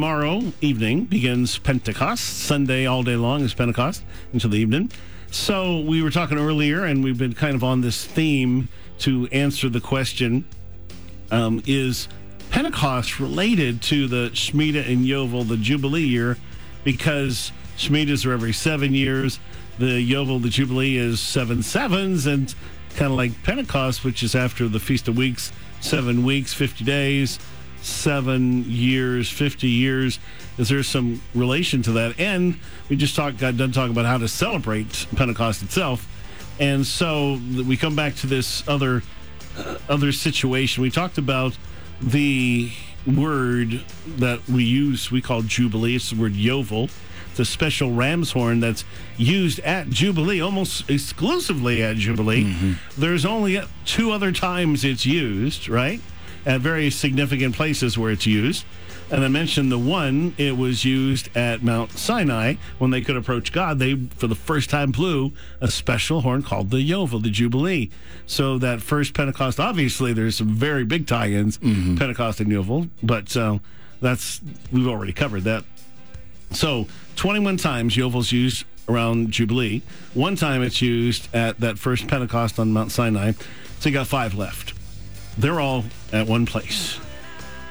Tomorrow evening begins Pentecost. Sunday all day long is Pentecost until the evening. So we were talking earlier, and we've been kind of on this theme to answer the question: um, Is Pentecost related to the Shemitah and Yovel, the Jubilee year? Because Shemitahs are every seven years, the Yovel, the Jubilee, is seven sevens, and kind of like Pentecost, which is after the Feast of Weeks, seven weeks, fifty days seven years, 50 years. Is there some relation to that? And we just talked, got done talking about how to celebrate Pentecost itself. And so we come back to this other uh, other situation. We talked about the word that we use, we call Jubilee. It's the word Yovel. It's a special ram's horn that's used at Jubilee, almost exclusively at Jubilee. Mm-hmm. There's only two other times it's used, right? At very significant places where it's used. And I mentioned the one, it was used at Mount Sinai when they could approach God. They, for the first time, blew a special horn called the Yovel, the Jubilee. So that first Pentecost, obviously, there's some very big tie ins, mm-hmm. Pentecost and Yovel, but uh, that's, we've already covered that. So 21 times Yovel's used around Jubilee. One time it's used at that first Pentecost on Mount Sinai. So you got five left they're all at one place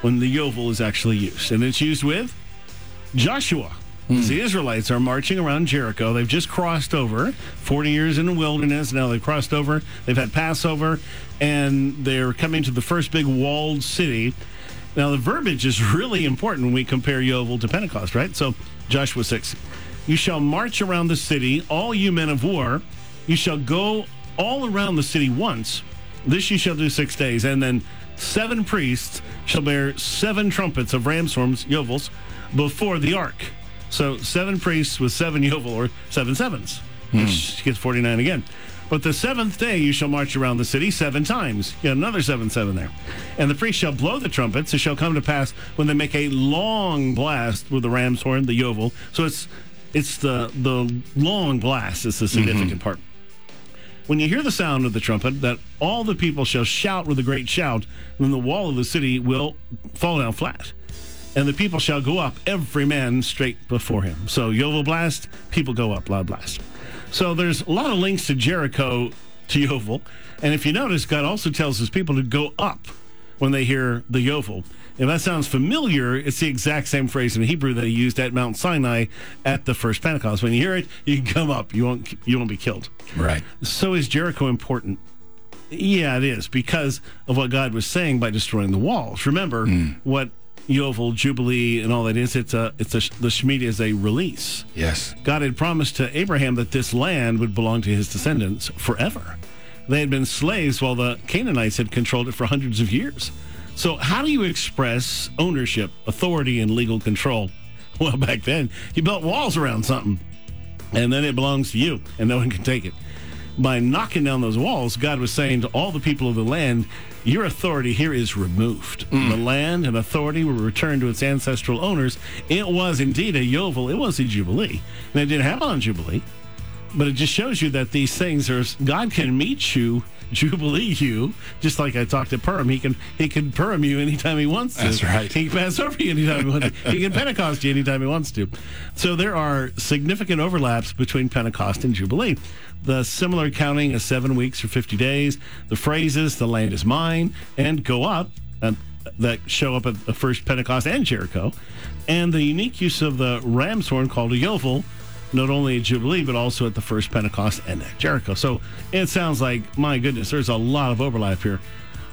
when the Yovel is actually used. And it's used with Joshua. Mm. The Israelites are marching around Jericho. They've just crossed over 40 years in the wilderness. Now they've crossed over. They've had Passover, and they're coming to the first big walled city. Now, the verbiage is really important when we compare Yovel to Pentecost, right? So, Joshua 6 You shall march around the city, all you men of war. You shall go all around the city once this you shall do six days, and then seven priests shall bear seven trumpets of ram's horns, yovels, before the ark. So seven priests with seven yovel, or seven sevens, hmm. which gets 49 again. But the seventh day you shall march around the city seven times. You another seven, seven there. And the priest shall blow the trumpets. It shall come to pass when they make a long blast with the ram's horn, the yovel. So it's it's the the long blast is the significant mm-hmm. part when you hear the sound of the trumpet, that all the people shall shout with a great shout, and then the wall of the city will fall down flat. And the people shall go up, every man straight before him. So Yovel blast, people go up, loud blast. So there's a lot of links to Jericho to Yovel. And if you notice, God also tells his people to go up when they hear the Yovel. If that sounds familiar, it's the exact same phrase in Hebrew that he used at Mount Sinai at the first Pentecost. When you hear it, you can come up. You won't. You won't be killed. Right. So is Jericho important? Yeah, it is because of what God was saying by destroying the walls. Remember mm. what Yovel, Jubilee, and all that is. It's a. It's a. The Shemitah is a release. Yes. God had promised to Abraham that this land would belong to his descendants forever. They had been slaves while the Canaanites had controlled it for hundreds of years. So, how do you express ownership, authority, and legal control? Well, back then, you built walls around something, and then it belongs to you, and no one can take it. By knocking down those walls, God was saying to all the people of the land, Your authority here is removed. Mm. The land and authority were returned to its ancestral owners. It was indeed a Yovel, it was a Jubilee. And it didn't happen on Jubilee, but it just shows you that these things are, God can meet you Jubilee you, just like I talked to Purim. He can he can Purim you anytime he wants to. That's right. He can pass over you anytime he wants to. He can Pentecost you anytime he wants to. So there are significant overlaps between Pentecost and Jubilee. The similar counting is seven weeks or 50 days. The phrases, the land is mine, and go up, uh, that show up at the first Pentecost and Jericho. And the unique use of the ram's horn called a yovel, not only at Jubilee, but also at the first Pentecost and at Jericho. So it sounds like, my goodness, there's a lot of overlap here.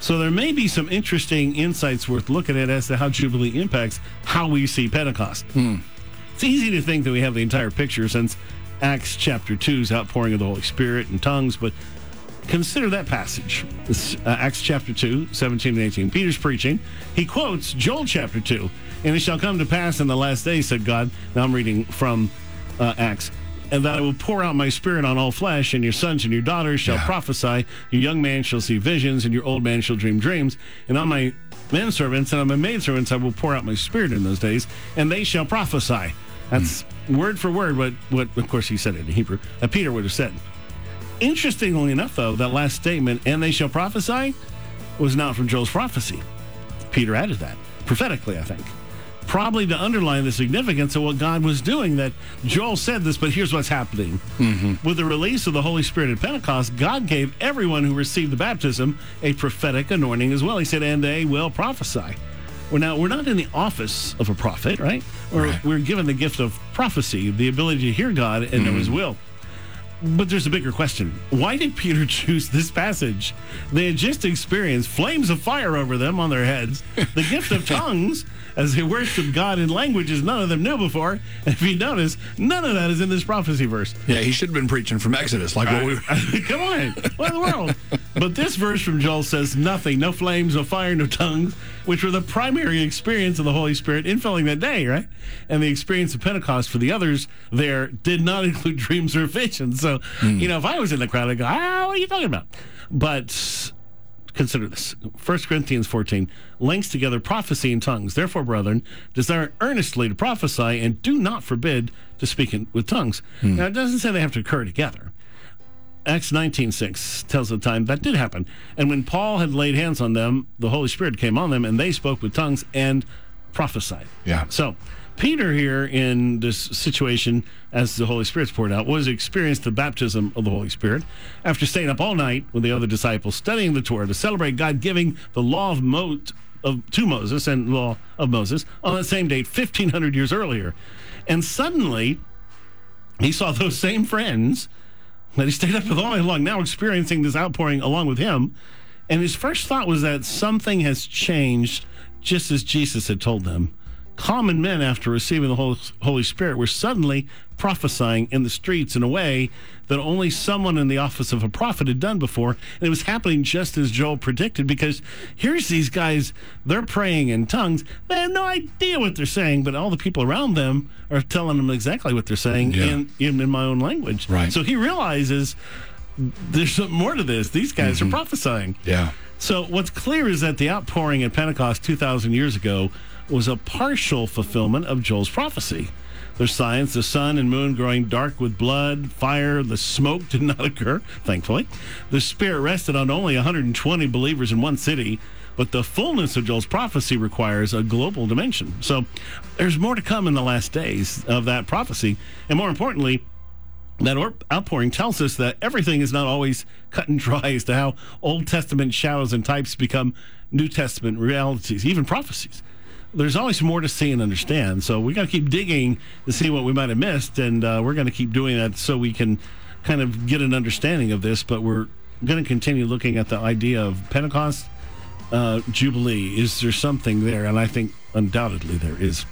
So there may be some interesting insights worth looking at as to how Jubilee impacts how we see Pentecost. Hmm. It's easy to think that we have the entire picture since Acts chapter 2's outpouring of the Holy Spirit and tongues, but consider that passage. Uh, Acts chapter 2, 17 and 18. Peter's preaching. He quotes Joel chapter 2. And it shall come to pass in the last days, said God. Now I'm reading from uh, Acts. And that I will pour out my spirit on all flesh, and your sons and your daughters shall yeah. prophesy. Your young man shall see visions, and your old man shall dream dreams. And on my manservants and on my maidservants I will pour out my spirit in those days, and they shall prophesy. That's mm. word for word what, what, of course, he said it in Hebrew, that Peter would have said. Interestingly enough, though, that last statement, and they shall prophesy, was not from Joel's prophecy. Peter added that prophetically, I think. Probably to underline the significance of what God was doing. That Joel said this, but here's what's happening. Mm-hmm. With the release of the Holy Spirit at Pentecost, God gave everyone who received the baptism a prophetic anointing as well. He said, and they will prophesy. Well, now, we're not in the office of a prophet, right? We're, Right. we're given the gift of prophecy, the ability to hear God and know His mm-hmm. will. But there's a bigger question. Why did Peter choose this passage? They had just experienced flames of fire over them on their heads, the gift of tongues as they worshiped God in languages none of them knew before. And if you notice, none of that is in this prophecy verse. Yeah, he should have been preaching from Exodus, like what we. Come on, what in the world? But this verse from Joel says nothing, no flames, no fire, no tongues, which were the primary experience of the Holy Spirit infilling that day, right? And the experience of Pentecost for the others there did not include dreams or visions. So, you know, if I was in the crowd, I'd go, ah, what are you talking about? But consider this 1 corinthians 14 links together prophecy and tongues therefore brethren desire earnestly to prophesy and do not forbid to speak in, with tongues now it doesn't say they have to occur together acts 19.6 tells the time that did happen. And when paul had laid hands on them the holy spirit came on them and they spoke with tongues and prophesied. Yeah. so Peter here in this situation, as the Holy Spirit's poured out, was experienced the baptism of the Holy Spirit after staying up all night with the other disciples, studying the Torah to celebrate God giving the law of, Mo- of to Moses and law of Moses on that same date, fifteen hundred years earlier, and suddenly he saw those same friends that he stayed up with all night long now experiencing this outpouring along with him. And his first thought was that something has changed, just as Jesus had told them. Common men, after receiving the Holy Spirit, were suddenly prophesying in the streets in a way that only someone in the office of a prophet had done before. And it was happening just as Joel predicted, because here's these guys, they're praying in tongues. They have no idea what they're saying, but all the people around them are telling them exactly what they're saying Yeah. in, in, in my own language. Right. So he realizes there's something more to this. These guys are mm-hmm. prophesying. Yeah. So what's clear is that the outpouring at Pentecost 2,000 years ago was a partial fulfillment of Joel's prophecy. There's signs the sun and moon growing dark with blood, fire, the smoke did not occur, thankfully. The Spirit rested on only 120 believers in one city, but the fullness of Joel's prophecy requires a global dimension. So there's more to come in the last days of that prophecy. And more importantly, that outpouring tells us that everything is not always cut and dry as to how Old Testament shadows and types become New Testament realities, even prophecies. There's always more to see and understand. So we got to keep digging to see what we might have missed, and uh, we're going to keep doing that so we can kind of get an understanding of this. But we're going to continue looking at the idea of Pentecost uh, Jubilee. Is there something there? And I think undoubtedly there is.